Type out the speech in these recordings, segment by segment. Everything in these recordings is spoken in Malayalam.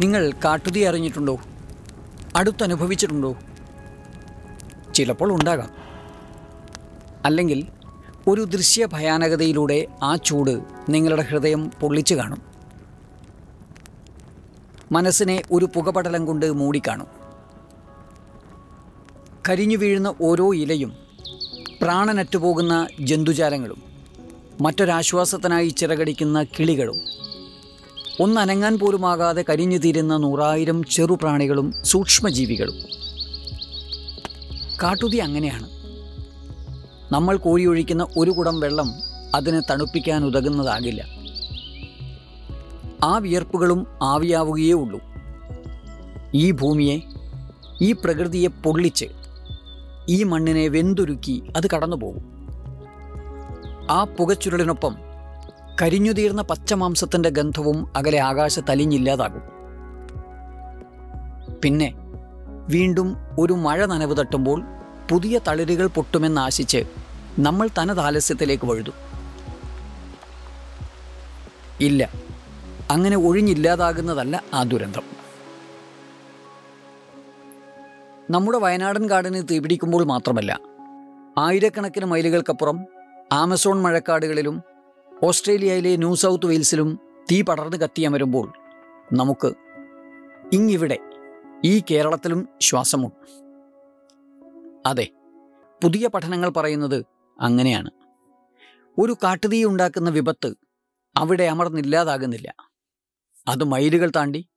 നിങ്ങൾ കാട്ടുതീ അറിഞ്ഞിട്ടുണ്ടോ? അടുത്തനുഭവിച്ചിട്ടുണ്ടോ? ചിലപ്പോൾ ഉണ്ടാകാം. അല്ലെങ്കിൽ ഒരു ദൃശ്യ ഭയാനകതയിലൂടെ ആ ചൂട് നിങ്ങളുടെ ഹൃദയം പൊള്ളിച്ചു കാണും. മനസ്സിനെ ഒരു പുകപടലം കൊണ്ട് മൂടിക്കാണും. കരിഞ്ഞു വീഴുന്ന ഓരോ ഇലയും പ്രാണനറ്റുപോകുന്ന ജന്തുജാലങ്ങളും മറ്റൊരാശ്വാസത്തിനായി ചിറകടിക്കുന്ന കിളികളും ഒന്നനങ്ങാൻ പോലുമാകാതെ കരിഞ്ഞു തീരുന്ന നൂറായിരം ചെറുപ്രാണികളും സൂക്ഷ്മജീവികളും. കാട്ടുതി അങ്ങനെയാണ്. നമ്മൾ കോരിയൊഴിക്കുന്ന ഒരു കുടം വെള്ളം അതിനെ തണുപ്പിക്കാൻ ഉതകുന്നതാകില്ല. ആ വിയർപ്പുകളും ആവിയാവുകയേ ഉള്ളൂ. ഈ ഭൂമിയെ ഈ പ്രകൃതിയെ പൊള്ളിച്ച് ഈ മണ്ണിനെ വെന്തുരുക്കി അത് കടന്നുപോകും. ആ പുകച്ചുരുളിനൊപ്പം കരിഞ്ഞുതീർന്ന പച്ചമാംസത്തിന്റെ ഗന്ധവും അകലെ ആകാശത്തലിഞ്ഞില്ലാതാകും പിന്നെ വീണ്ടും ഒരു മഴ നനവ് തട്ടുമ്പോൾ പുതിയ തളിരുകൾ പൊട്ടുമെന്നാശിച്ച് നമ്മൾ തനതാലസ്യത്തിലേക്ക് വഴുതും. ഇല്ല അങ്ങനെ ഒഴിഞ്ഞില്ലാതാകുന്നതല്ല ആ ദുരന്തം. നമ്മുടെ വയനാടൻ കാടിന് തീപിടിക്കുമ്പോൾ മാത്രമല്ല ആയിരക്കണക്കിന് മൈലുകൾക്കപ്പുറം ആമസോൺ മഴക്കാടുകളിലും ഓസ്ട്രേലിയയിലെ ന്യൂ സൗത്ത് വെയിൽസിലും തീ പടർന്ന് കത്തിയമരുമ്പോൾ നമുക്ക് ഇങ്ങിവിടെ ഈ കേരളത്തിലും ശ്വാസമുണ്ട്. അതെ പുതിയ പഠനങ്ങൾ പറയുന്നത് അങ്ങനെയാണ്. ഒരു കാട്ടുതീ ഉണ്ടാക്കുന്ന വിപത്ത് അവിടെ അമർന്നില്ലാതാകുന്നില്ല. അത് മൈലുകൾ താണ്ടി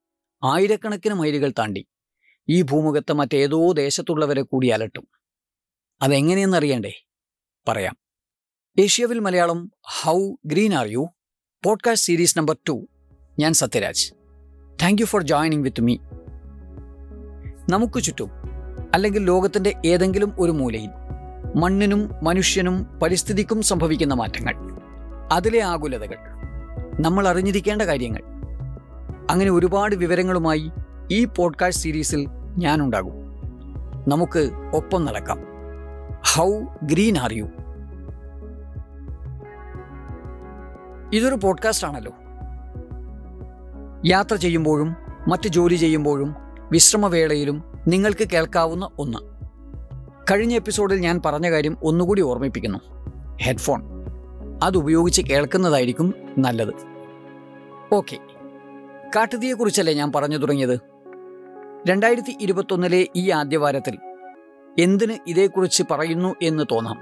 ആയിരക്കണക്കിന് മൈലുകൾ താണ്ടി ഈ ഭൂമുഖത്ത് മറ്റേതോ ദേശത്തുള്ളവരെ കൂടി അലട്ടും. അതെങ്ങനെയെന്നറിയണ്ടേ? പറയാം. ഏഷ്യവിൽ Malayalam how green are you podcast series number two ഞാൻ Sathyaraj. Thank you for joining with me നമുക്ക് ചുറ്റും അല്ലെങ്കിൽ ലോകത്തിന്റെ ഏതെങ്കിലും ഒരു മൂലയിൽ മണ്ണിനും മനുഷ്യനും പരിസ്ഥിതിക്കും സംഭവിക്കുന്ന മാറ്റങ്ങൾ അതിലെ ആകുലതകൾ നമ്മൾ അറിഞ്ഞിരിക്കേണ്ട കാര്യങ്ങൾ. അങ്ങനെ ഒരുപാട് വിവരങ്ങളുമായി ഈ പോഡ്കാസ്റ്റ് സീരീസിൽ ഞാനുണ്ടാകും നമുക്ക് ഒപ്പം നടക്കാം. ഹൗ ഗ്രീൻ ആർ യു ഇതൊരു പോഡ്കാസ്റ്റ് ആണല്ലോ. യാത്ര ചെയ്യുമ്പോഴും മറ്റ് ജോലി ചെയ്യുമ്പോഴും വിശ്രമവേളയിലും നിങ്ങൾക്ക് കേൾക്കാവുന്ന ഒന്ന്. കഴിഞ്ഞ എപ്പിസോഡിൽ ഞാൻ പറഞ്ഞ കാര്യം ഒന്നുകൂടി ഓർമ്മിപ്പിക്കുന്നു. ഹെഡ്ഫോൺ അത് ഉപയോഗിച്ച് കേൾക്കുന്നതായിരിക്കും നല്ലത്. ഓക്കെ കാട്ടുതീയെക്കുറിച്ചല്ലേ ഞാൻ പറഞ്ഞു തുടങ്ങിയത്? രണ്ടായിരത്തി ഇരുപത്തൊന്നിലെ ഈ ആദ്യവാരത്തിൽ എന്തിന് ഇതേക്കുറിച്ച് പറയുന്നു എന്ന് തോന്നാം.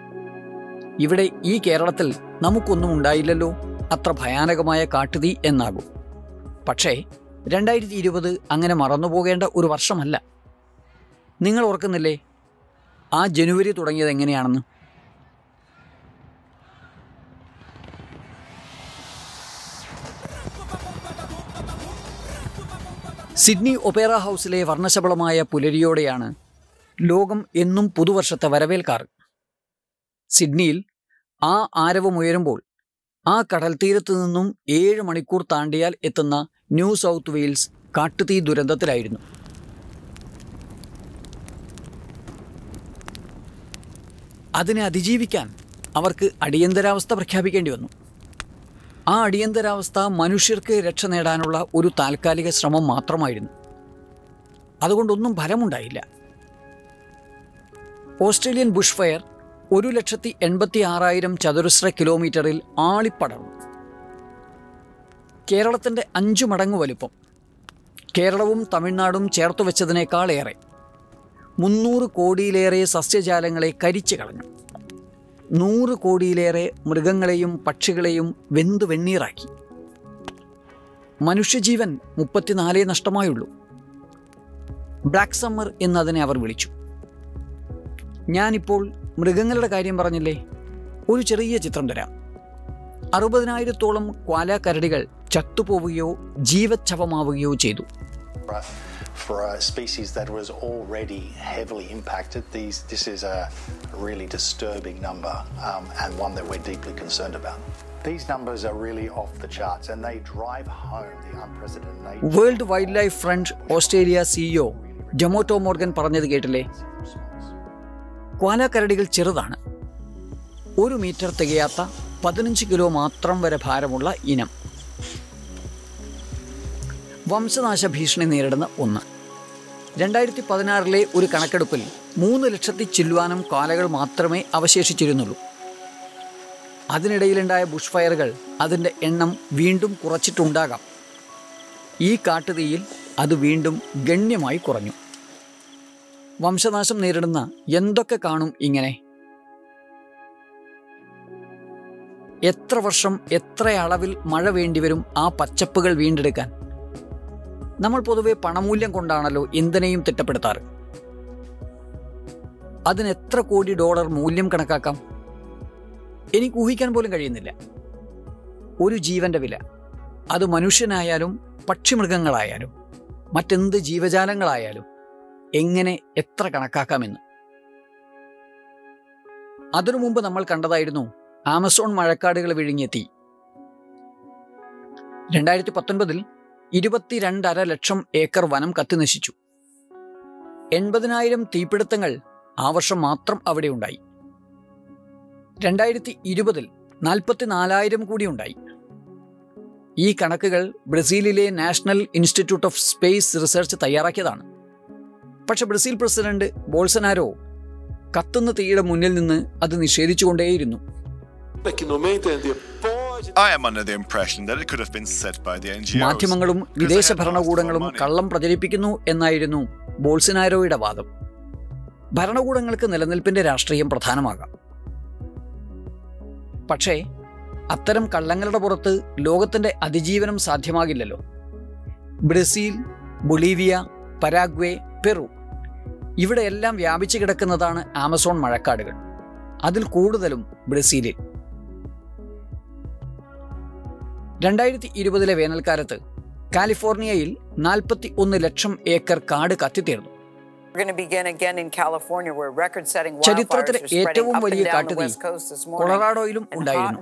ഇവിടെ ഈ കേരളത്തിൽ നമുക്കൊന്നും ഉണ്ടായില്ലല്ലോ. അത്ര ഭയാനകമായ കാട്ടുതീ എന്നാകും. പക്ഷേ രണ്ടായിരത്തി ഇരുപത് അങ്ങനെ മറന്നുപോകേണ്ട ഒരു വർഷമല്ല. നിങ്ങൾ ഓർക്കുന്നില്ലേ? ആ ജനുവരി തുടങ്ങിയത് എങ്ങനെയാണെന്ന്? സിഡ്നി ഒപേറ ഹൗസിലെ വർണശബളമായ പുലരിയോടെയാണ് ലോകം എന്നും പുതുവർഷത്തെ വരവേൽക്കാറ്. സിഡ്നിയിൽ ആ ആരവമുയരുമ്പോൾ ആ കടൽ തീരത്തു നിന്നും ഏഴ് മണിക്കൂർ താണ്ടിയാൽ എത്തുന്ന ന്യൂ സൗത്ത് വെയിൽസ് കാട്ടുതീ ദുരന്തത്തിലായിരുന്നു. അതിനെ അതിജീവിക്കാൻ അവർക്ക് അടിയന്തരാവസ്ഥ പ്രഖ്യാപിക്കേണ്ടി വന്നു. ആ അടിയന്തരാവസ്ഥ മനുഷ്യർക്ക് രക്ഷ നേടാനുള്ള ഒരു താൽക്കാലിക ശ്രമം മാത്രമായിരുന്നു. അതുകൊണ്ടൊന്നും ഫലമുണ്ടായില്ല. ഓസ്ട്രേലിയൻ ബുഷ് ഫയർ ഒരു ലക്ഷത്തി എൺപത്തി ആറായിരം ചതുരശ്ര കിലോമീറ്ററിൽ ആളിപ്പടർന്നു. കേരളത്തിന്റെ അഞ്ചു മടങ്ങ് വലുപ്പം. കേരളവും തമിഴ്നാടും ചേർത്തു വെച്ചതിനേക്കാളേറെ മുന്നൂറ് കോടിയിലേറെ സസ്യജാലങ്ങളെ കരിച്ചു കളഞ്ഞു. നൂറ് കോടിയിലേറെ മൃഗങ്ങളെയും പക്ഷികളെയും വെന്തു വെണ്ണീറാക്കി. മനുഷ്യജീവൻ മുപ്പത്തിനാലേ നഷ്ടമായുള്ളൂ. ബ്ലാക്ക് സമ്മർ എന്നതിനെ അവർ വിളിച്ചു. ഞാനിപ്പോൾ മൃഗങ്ങളുടെ കാര്യം പറഞ്ഞില്ലേ ഒരു ചെറിയ ചിത്രം തരാം അറുപതിനായിരത്തോളം ക്വാല കരടികൾ ചത്തുപോവുകയോ ജീവച്ഛവമാവുകയോ ചെയ്തു For a species that was already heavily impacted, these, this is a really disturbing number um, and one that we're deeply concerned about. These numbers are really off the charts and they drive home the unprecedented nature. World Wildlife life Australia CEO Jamoto Morgan പറഞ്ഞത് കേട്ടില്ലേ ക്വാല കരടികൾ ചെറുതാണ്. ഒരു മീറ്റർ തികയാത്ത പതിനഞ്ച് കിലോ മാത്രം വരെ ഭാരമുള്ള ഇനം. വംശനാശ ഭീഷണി നേരിടുന്ന ഒന്ന്. രണ്ടായിരത്തി പതിനാറിലെ ഒരു കണക്കെടുപ്പിൽ മൂന്ന് ലക്ഷത്തി ചില്ലുവാനും കാലകൾ മാത്രമേ അവശേഷിച്ചിരുന്നുള്ളൂ. അതിനിടയിലുണ്ടായ ബുഷ് ഫയറുകൾ അതിന്റെ എണ്ണം വീണ്ടും കുറച്ചിട്ടുണ്ടാകാം. ഈ കാട്ടുതീയിൽ അത് വീണ്ടും ഗണ്യമായി കുറഞ്ഞു. വംശനാശം നേരിടുന്ന എന്തൊക്കെ കാണും ഇങ്ങനെ? എത്ര വർഷം എത്ര അളവിൽ മഴ വേണ്ടിവരും ആ പച്ചപ്പുകൾ വീണ്ടെടുക്കാൻ? നമ്മൾ പൊതുവെ പണമൂല്യം കൊണ്ടാണല്ലോ എന്തിനേയും തിട്ടപ്പെടുത്താറ്? അതിന് എത്ര കോടി ഡോളർ മൂല്യം കണക്കാക്കാം? എനിക്ക് ഊഹിക്കാൻ പോലും കഴിയുന്നില്ല. ഒരു ജീവന്റെ വില. അത് മനുഷ്യനായാലും പക്ഷിമൃഗങ്ങളായാലും മറ്റെന്ത് ജീവജാലങ്ങളായാലും എങ്ങനെ എത്ര കണക്കാക്കാമെന്ന്. അതിനു മുമ്പ് നമ്മൾ കണ്ടതായിരുന്നു ആമസോൺ മഴക്കാടുകൾ വിഴുങ്ങിയെത്തി. രണ്ടായിരത്തി പത്തൊൻപതിൽ ഇരുപത്തിരണ്ടര ലക്ഷം ഏക്കർ വനം കത്തിനശിച്ചു എൺപതിനായിരം തീപിടുത്തങ്ങൾ ആ വർഷം മാത്രം അവിടെ ഉണ്ടായി. രണ്ടായിരത്തി ഇരുപതിൽ നാൽപ്പത്തിനാലായിരം കൂടി ഉണ്ടായി. ഈ കണക്കുകൾ ബ്രസീലിലെ national institute of space research തയ്യാറാക്കിയതാണ്. പക്ഷെ ബ്രസീൽ പ്രസിഡന്റ് ബോൾസനാരോ കത്തുന്ന തീയുടെ മുന്നിൽ നിന്ന് അത് നിഷേധിച്ചുകൊണ്ടേയിരുന്നു. Que no meu entender pode I am under the impression that it could have been set by the NGOs. മാധ്യമങ്ങളും വിദേശ ഭരണകൂടങ്ങളും കള്ളം പ്രചരിപ്പിക്കുന്നു എന്നായിരുന്നു ബോൾസിനാരോയുടെ വാദം. ഭരണകൂടങ്ങൾക്ക് നിലനിൽപ്പിന്റെ രാഷ്ട്രീയം പ്രധാനമാകാം. പക്ഷേ അത്തരം കള്ളങ്ങളുടെ പുറത്ത് ലോകത്തിന്റെ അതിജീവനം സാധ്യമാകില്ലല്ലോ. ബ്രസീൽ ബൊളീവിയ പരാഗ്വേ പെറു ഇവിടെ എല്ലാം വ്യാപിച്ചു കിടക്കുന്നതാണ് ആമസോൺ മഴക്കാടുകൾ. അതിൽ കൂടുതലും ബ്രസീലിൽ. രണ്ടായിരത്തി ഇരുപതിലെ വേനൽക്കാലത്ത് കാലിഫോർണിയയിൽ നാൽപ്പത്തി ഒന്ന് ലക്ഷം ഏക്കർ കാട് കത്തിത്തീർന്നു. ചരിത്രത്തിലെ ഏറ്റവും വലിയ കാട്ടുതീ കൊളറാഡോയിലും ഉണ്ടായിരുന്നു.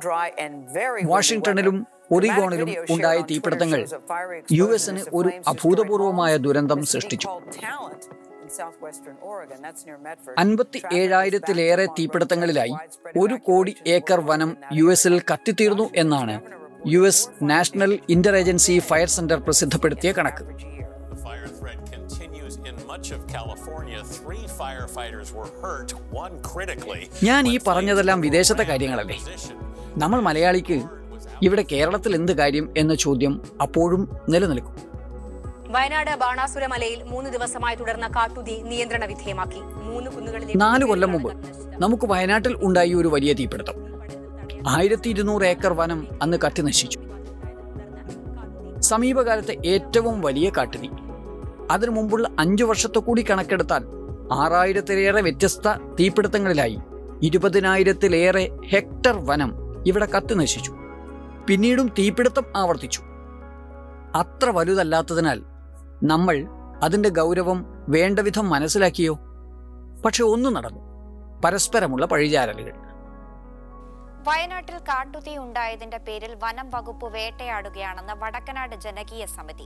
വാഷിംഗ്ടണിലും ഒറിഗോണിലും ഉണ്ടായ തീപിടുത്തങ്ങൾ യു എസിന് ഒരു അഭൂതപൂർവമായ ദുരന്തം സൃഷ്ടിച്ചു. അൻപത്തി ഏഴായിരത്തിലേറെ തീപിടുത്തങ്ങളിലായി ഒരു കോടി ഏക്കർ വനം യു എസിൽ കത്തിത്തീർന്നു എന്നാണ് U S national inter agency fire centre പ്രസിദ്ധപ്പെടുത്തിയ കണക്ക്. ഞാൻ ഈ പറഞ്ഞതെല്ലാം വിദേശത്തെ കാര്യങ്ങളല്ലേ? നമ്മൾ മലയാളിക്ക് ഇവിടെ കേരളത്തിൽ എന്ത് കാര്യം എന്ന ചോദ്യം അപ്പോഴും നിലനിൽക്കും. വയനാട് ബാണാസുരമലയിൽ മൂന്ന് ദിവസമായി തുടർന്ന കാട്ടുതീ നിയന്ത്രണ വിധേയമാക്കി. മൂന്ന് കുന്നുകളിലെ നാല് കൊല്ലം മുമ്പ് നമുക്ക് വയനാട്ടിൽ ഉണ്ടായി ഒരു വലിയ തീപിടുത്തം. ആയിരത്തി ഇരുന്നൂറ് ഏക്കർ വനം അന്ന് കത്തി നശിച്ചു. സമീപകാലത്തെ ഏറ്റവും വലിയ കാട്ടുതീ. അതിനു മുമ്പുള്ള അഞ്ചു വർഷത്തെ കൂടി കണക്കെടുത്താൽ ആറായിരത്തിലേറെ വ്യത്യസ്ത തീപിടുത്തങ്ങളിലായി ഇരുപതിനായിരത്തിലേറെ ഹെക്ടർ വനം ഇവിടെ കത്തി നശിച്ചു. പിന്നീടും തീപിടുത്തം ആവർത്തിച്ചു. അത്ര വലുതല്ലാത്തതിനാൽ നമ്മൾ അതിന്റെ ഗൗരവം വേണ്ടവിധം മനസ്സിലാക്കിയോ? പക്ഷെ ഒന്നും നടന്നു. പരസ്പരമുള്ള പഴിചാരലുകൾ. വയനാട്ടിൽ കാട്ടുതീ ഉണ്ടായതിന്റെ പേരിൽ വനം വകുപ്പ് വേട്ടയാടുകയാണെന്ന് വടക്കനാട് ജനകീയ സമിതി.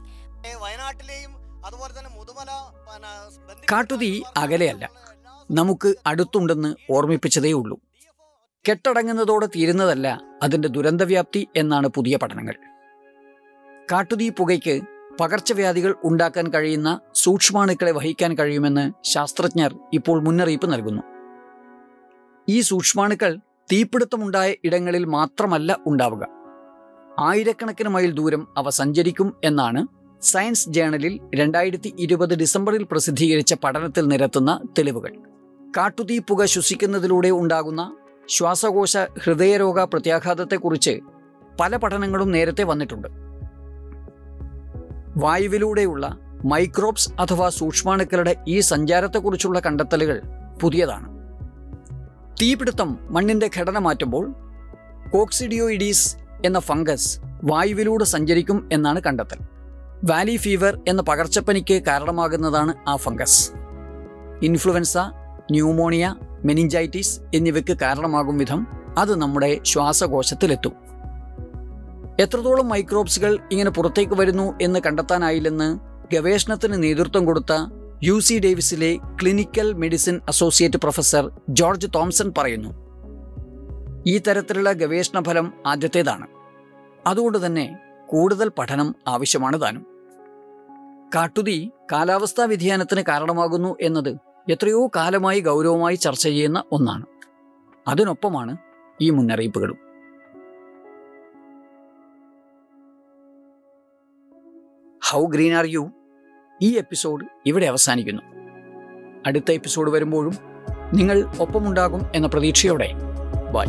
വയനാട്ടിലെയും അതുപോലെ തന്നെ മുതുമല കാട്ടുതീ അകലെയല്ല. നമുക്ക് അടുത്തുണ്ടെന്ന് ഓർമ്മിപ്പിച്ചതേ ഉള്ളൂ. കെട്ടടങ്ങുന്നതോടെ തീരുന്നതല്ല അതിന്റെ ദുരന്തവ്യാപ്തി എന്നാണ് പുതിയ പഠനങ്ങൾ. കാട്ടുതീ പുകയ്ക്ക് പകർച്ചവ്യാധികൾ ഉണ്ടാക്കാൻ കഴിയുന്ന സൂക്ഷ്മാണുക്കളെ വഹിക്കാൻ കഴിയുമെന്ന് ശാസ്ത്രജ്ഞർ ഇപ്പോൾ മുന്നറിയിപ്പ് നൽകുന്നു. ഈ സൂക്ഷ്മാണുക്കൾ തീപിടുത്തമുണ്ടായ ഇടങ്ങളിൽ മാത്രമല്ല ഉണ്ടാവുക. ആയിരക്കണക്കിന് മൈൽ ദൂരം അവ സഞ്ചരിക്കും എന്നാണ് സയൻസ് ജേണലിൽ രണ്ടായിരത്തി ഇരുപത് ഡിസംബറിൽ പ്രസിദ്ധീകരിച്ച പഠനത്തിൽ നിരത്തുന്ന തെളിവുകൾ. കാട്ടുതീ പുക ശ്വസിക്കുന്നതിലൂടെ ഉണ്ടാകുന്ന ശ്വാസകോശ ഹൃദയരോഗ പ്രത്യാഘാതത്തെക്കുറിച്ച് പല പഠനങ്ങളും നേരത്തെ വന്നിട്ടുണ്ട്. വായുവിലൂടെയുള്ള മൈക്രോബ്സ് അഥവാ സൂക്ഷ്മാണുക്കളുടെ ഈ സഞ്ചാരത്തെക്കുറിച്ചുള്ള കണ്ടെത്തലുകൾ പുതിയതാണ്. തീപിടുത്തം മണ്ണിന്റെ ഘടന മാറ്റുമ്പോൾ കോക്സിഡിയോയിഡീസ് എന്ന ഫംഗസ് വായുവിലൂടെ സഞ്ചരിക്കും എന്നാണ് കണ്ടെത്തൽ. വാലി ഫീവർ എന്ന പകർച്ചപ്പനിക്ക് കാരണമാകുന്നതാണ് ആ ഫംഗസ്. ഇൻഫ്ലുവൻസ ന്യൂമോണിയ മെനിഞ്ചൈറ്റിസ് എന്നിവയ്ക്ക് കാരണമാകും വിധം അത് നമ്മുടെ ശ്വാസകോശത്തിലെത്തും. എത്രത്തോളം മൈക്രോബ്സുകൾ ഇങ്ങനെ പുറത്തേക്ക് വരുന്നു എന്ന് കണ്ടെത്താനായില്ലെന്ന് ഗവേഷണത്തിന് നേതൃത്വം കൊടുത്ത U C ഡേവിസിലെ clinical medicine associate professor George Thomson പറയുന്നു ഈ തരത്തിലുള്ള ഗവേഷണ ഫലം ആദ്യത്തേതാണ്. അതുകൊണ്ട് തന്നെ കൂടുതൽ പഠനം ആവശ്യമാണ് താനും. കാട്ടുതീ കാലാവസ്ഥാ വ്യതിയാനത്തിന് കാരണമാകുന്നു എന്നത് എത്രയോ കാലമായി ഗൗരവമായി ചർച്ച ചെയ്യുന്ന ഒന്നാണ്. അതിനൊപ്പമാണ് ഈ മുന്നറിയിപ്പുകളും. ഹൗ ഗ്രീൻ ആർ യു ഈ എപ്പിസോഡ് ഇവിടെ അവസാനിക്കുന്നു. അടുത്ത എപ്പിസോഡ് വരുമ്പോഴും നിങ്ങൾ ഒപ്പമുണ്ടാകും എന്ന പ്രതീക്ഷയോടെ. ബൈ